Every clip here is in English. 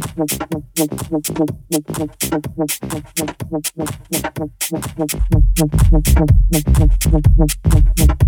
Thank you.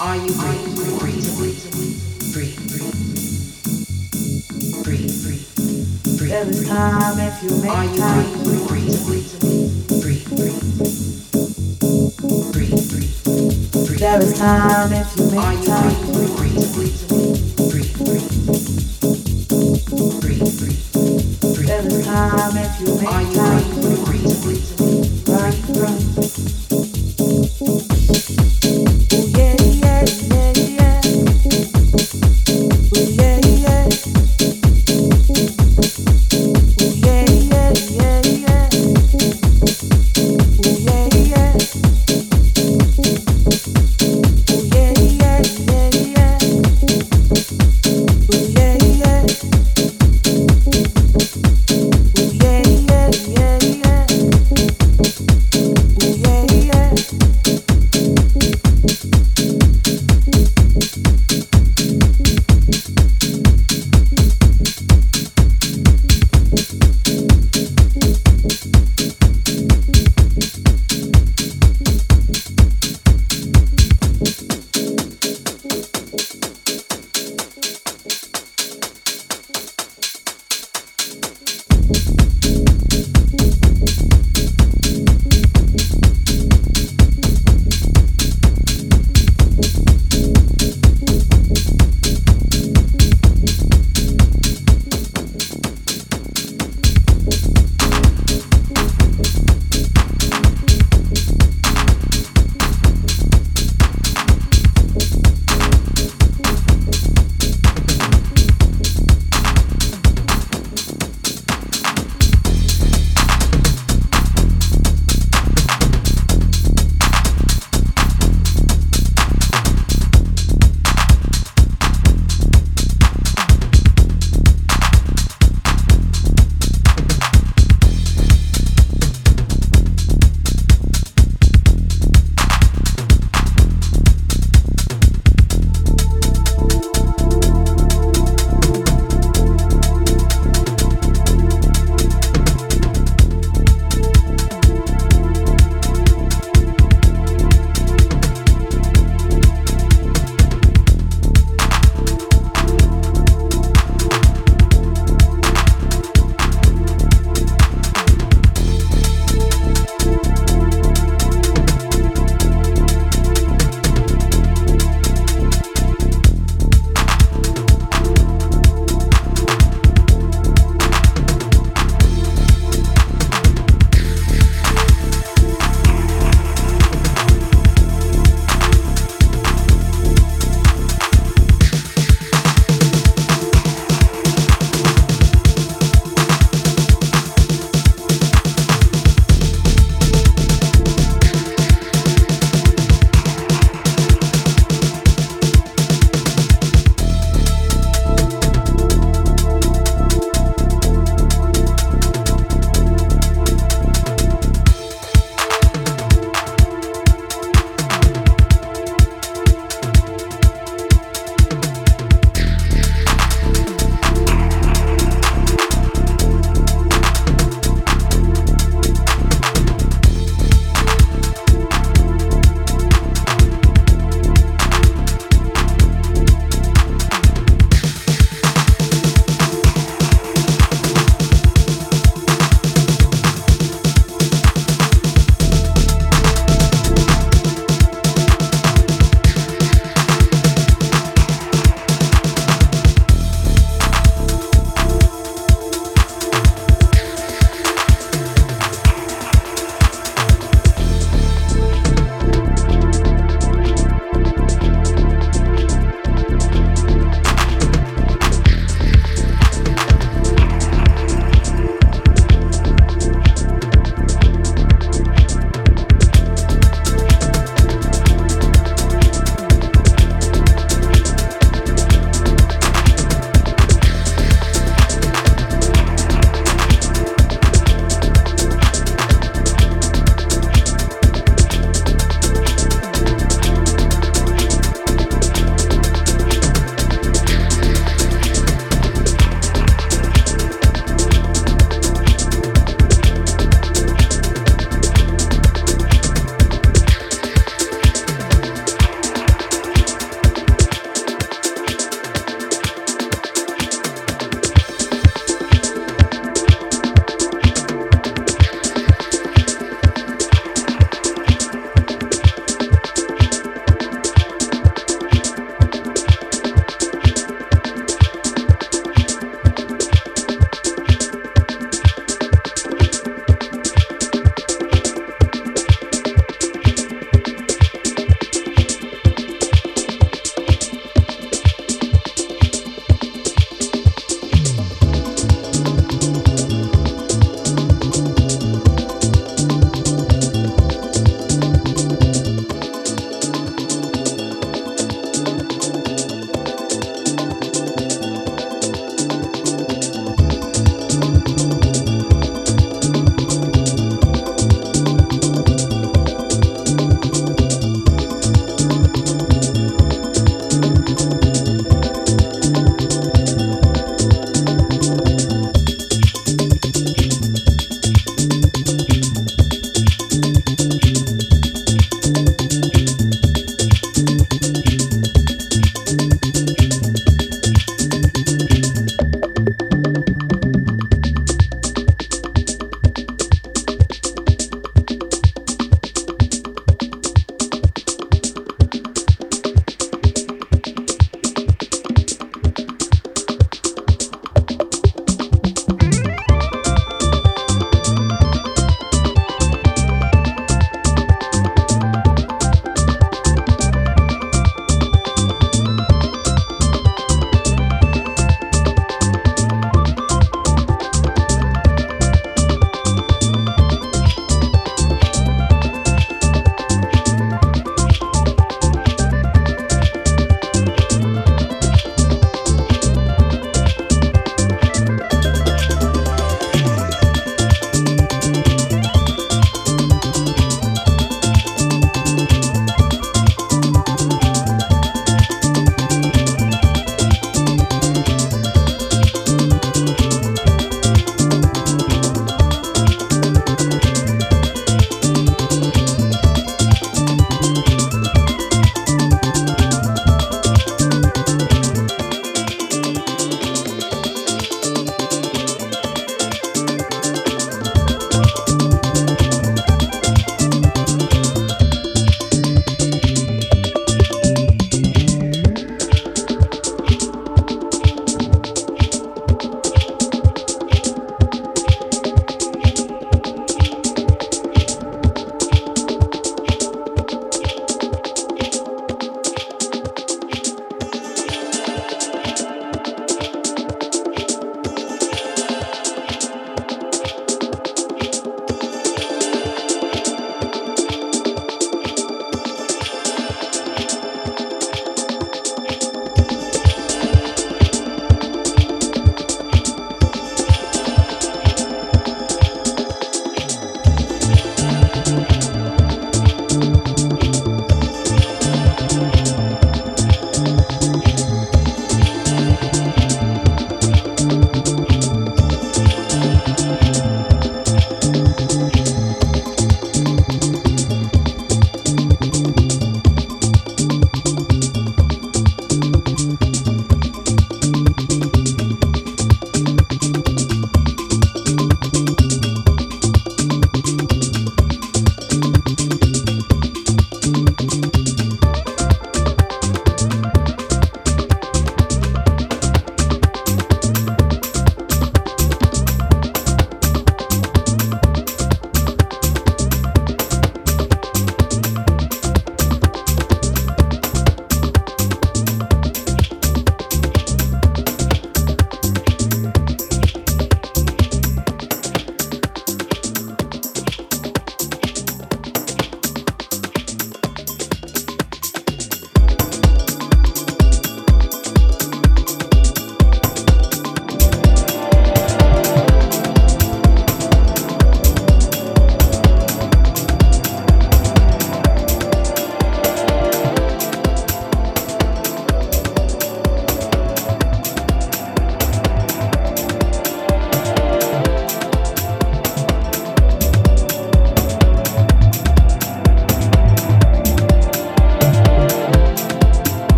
Are you breathing? Breathe, breathe, breathe, breathe, breathe, breathe. There is time if you make time. Are you time. breathing? Breathe, breathe, breathe, breathe, breathe, breathe, breathe. There is time if you make time. Are you time. Breathing? Breathe, breathe, breathe, breathe, breathe, breathe. There is time if you make time.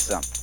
something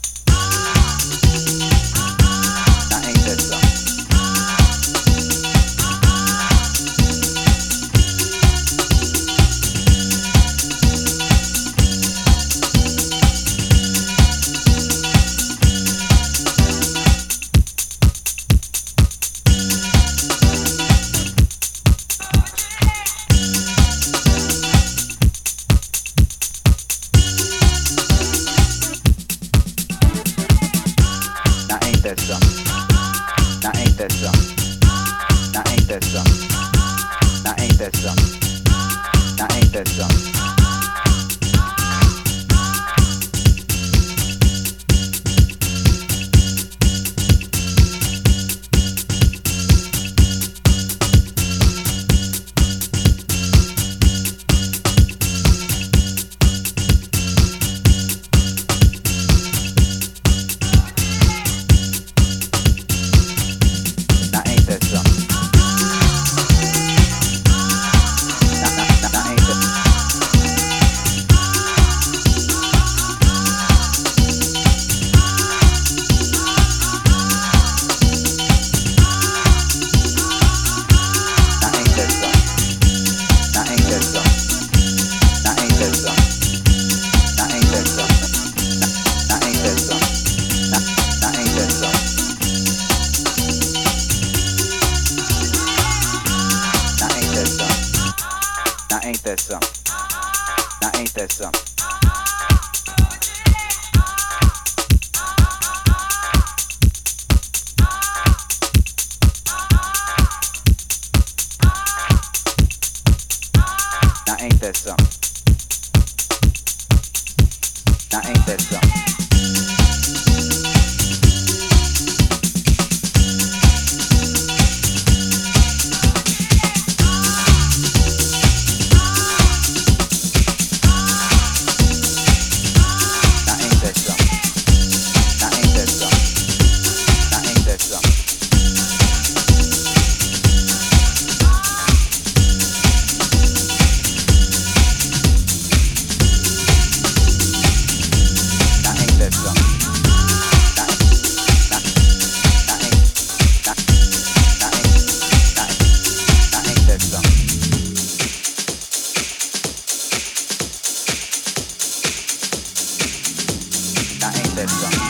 that.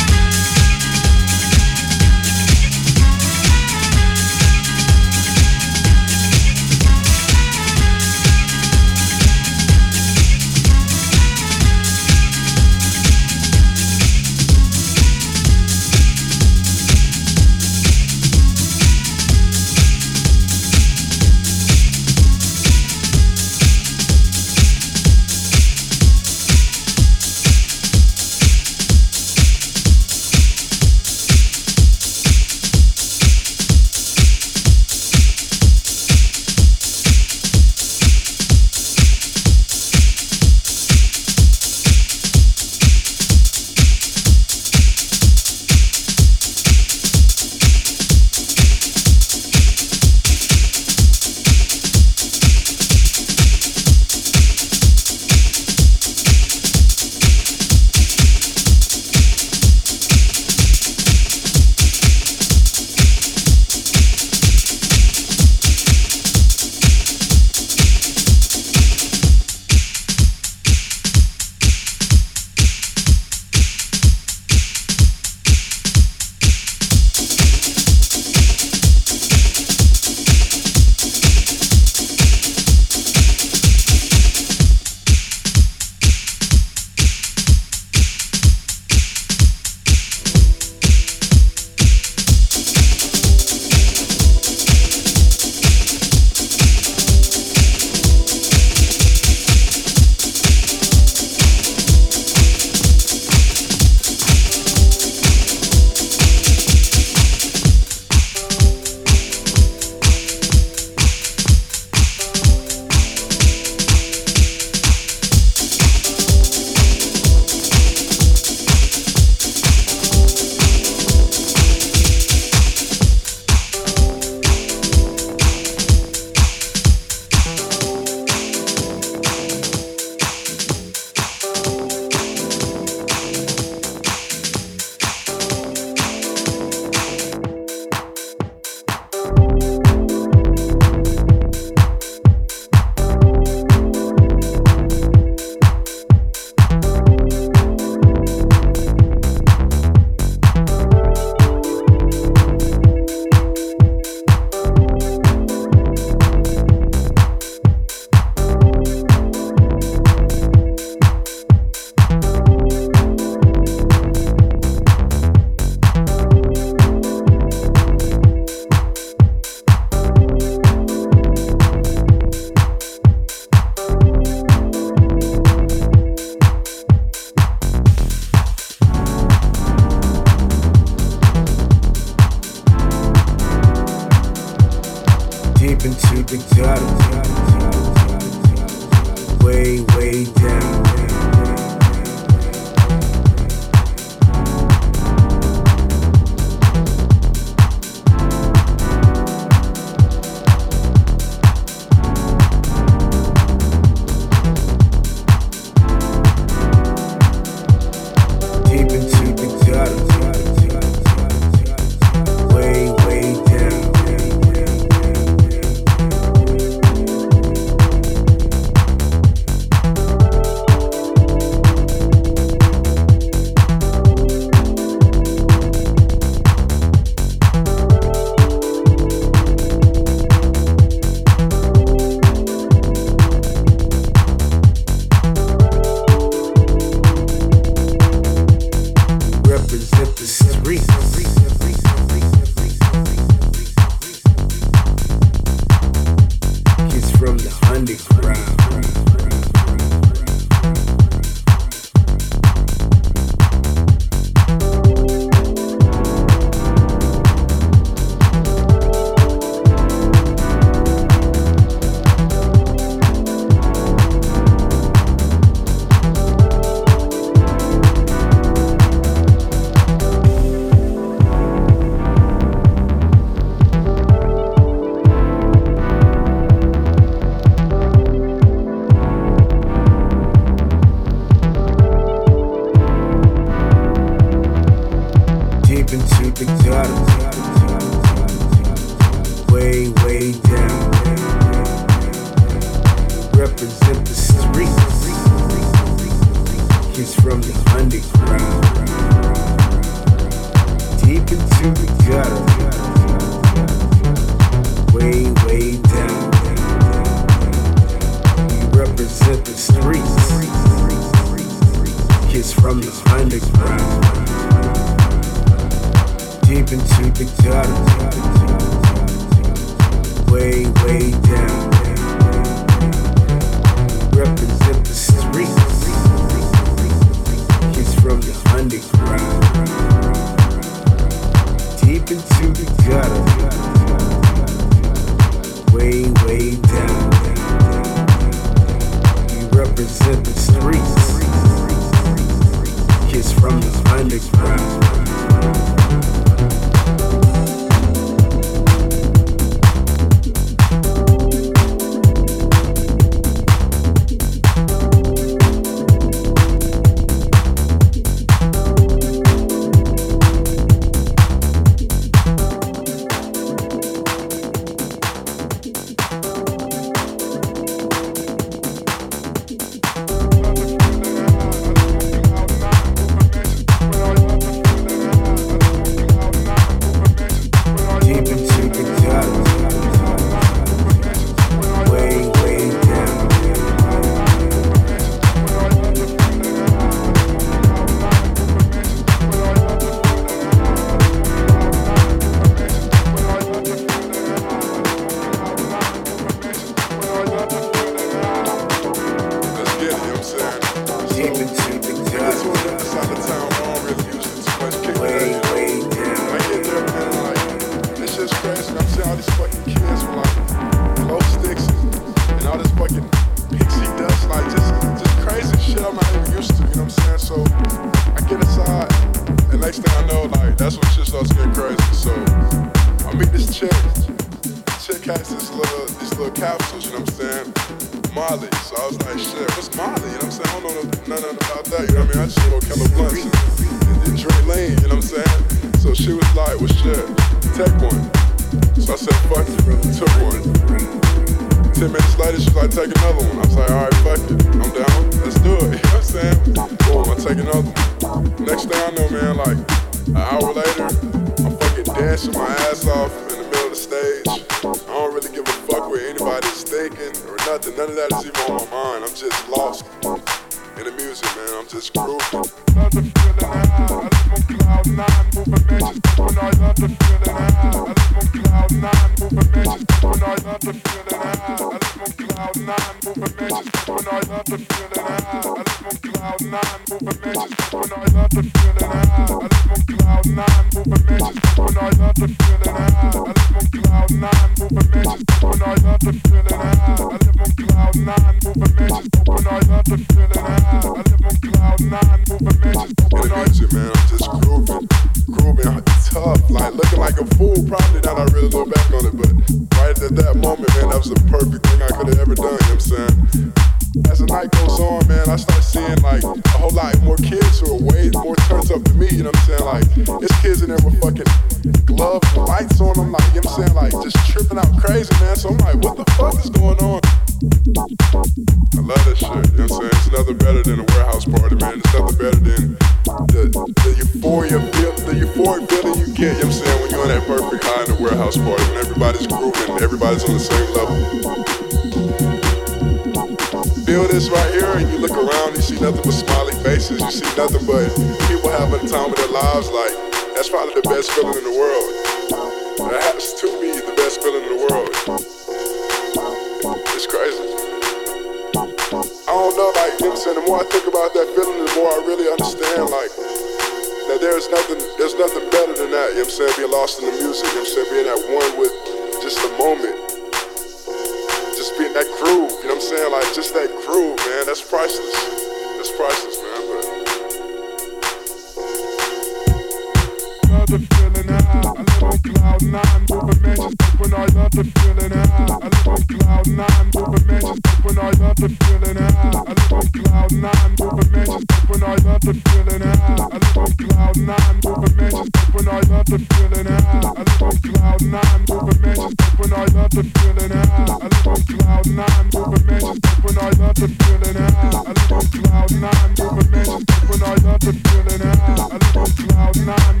I live on cloud nine, moving mansions up when I love the feeling high. I live on cloud nine, moving mansions up when I love the feeling. I live on cloud nine.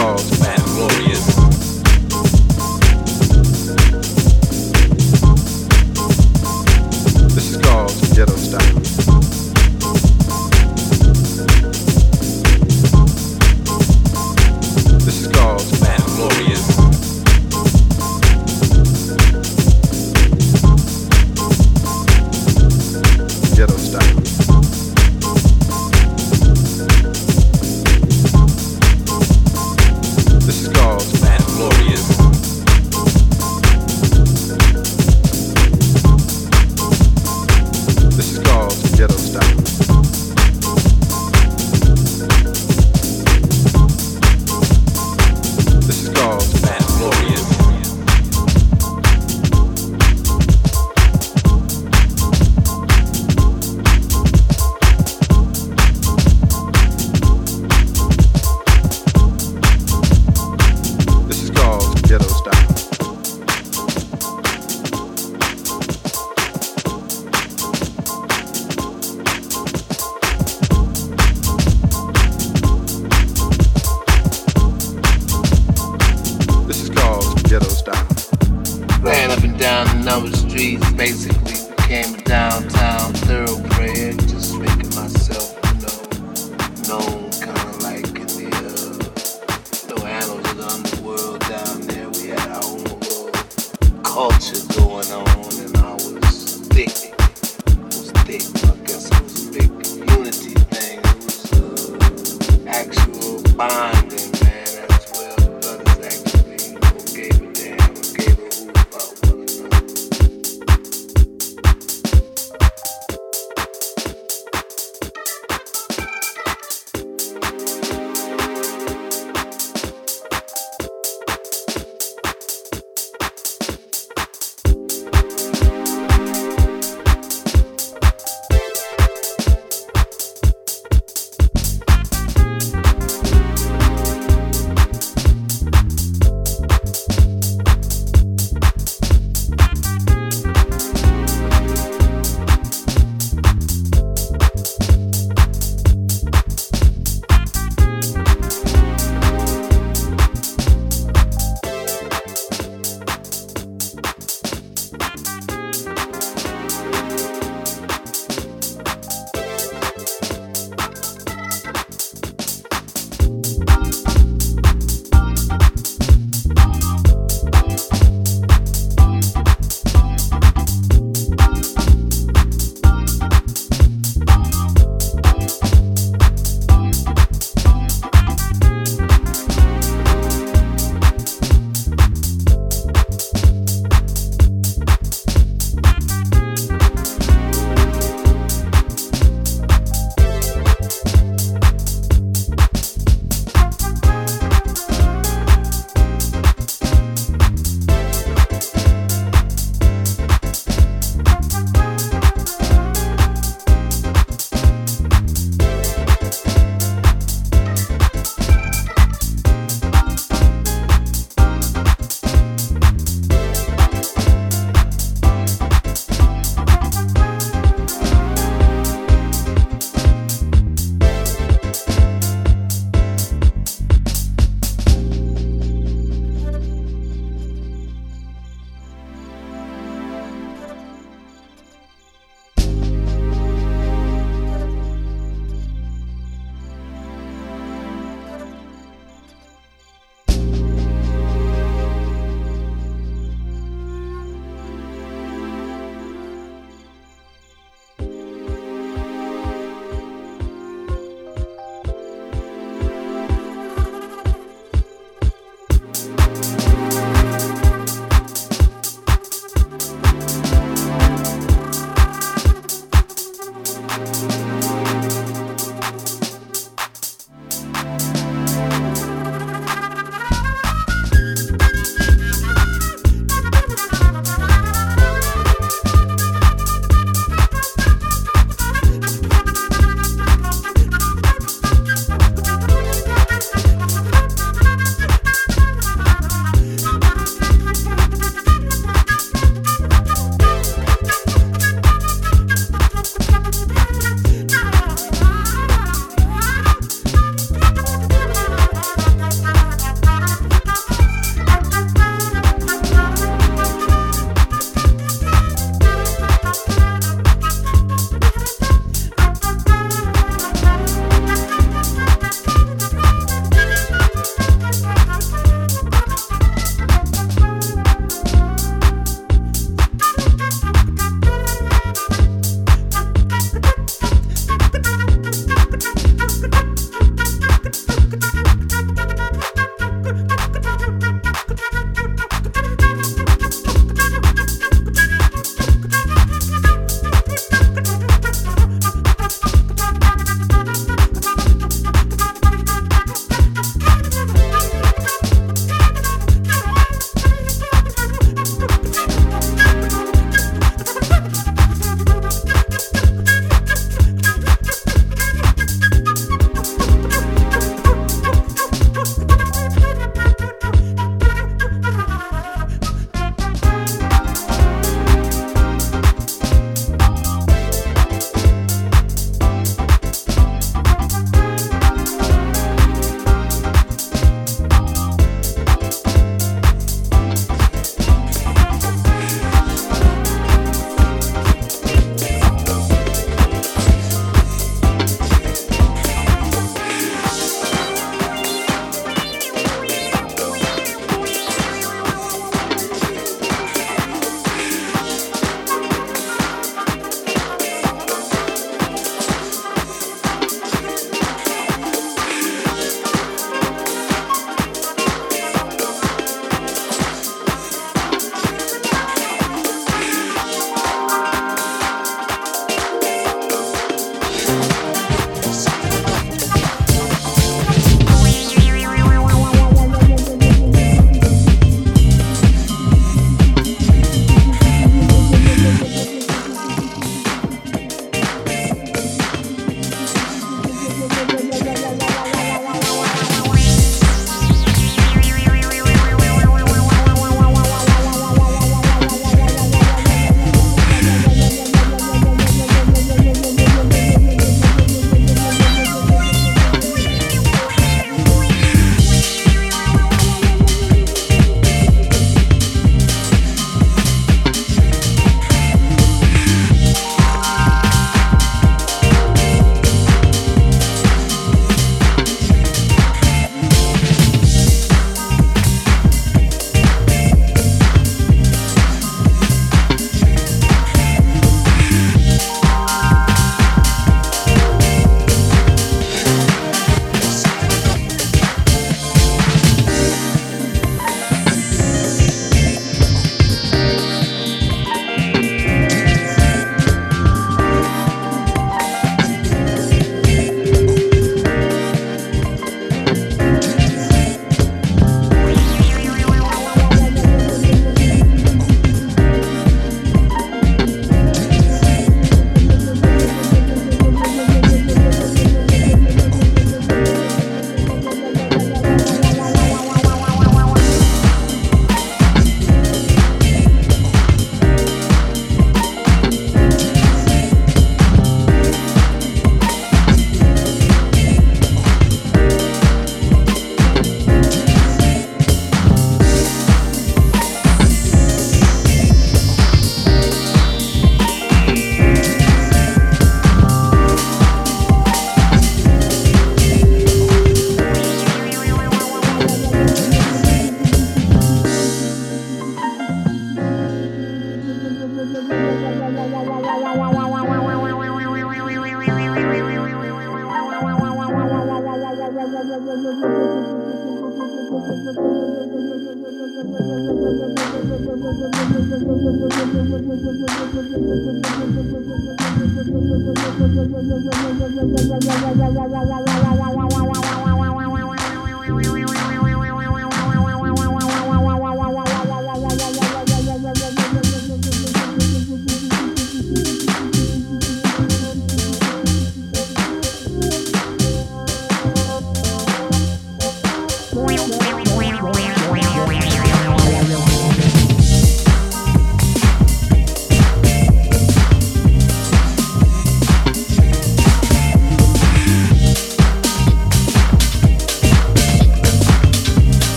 cause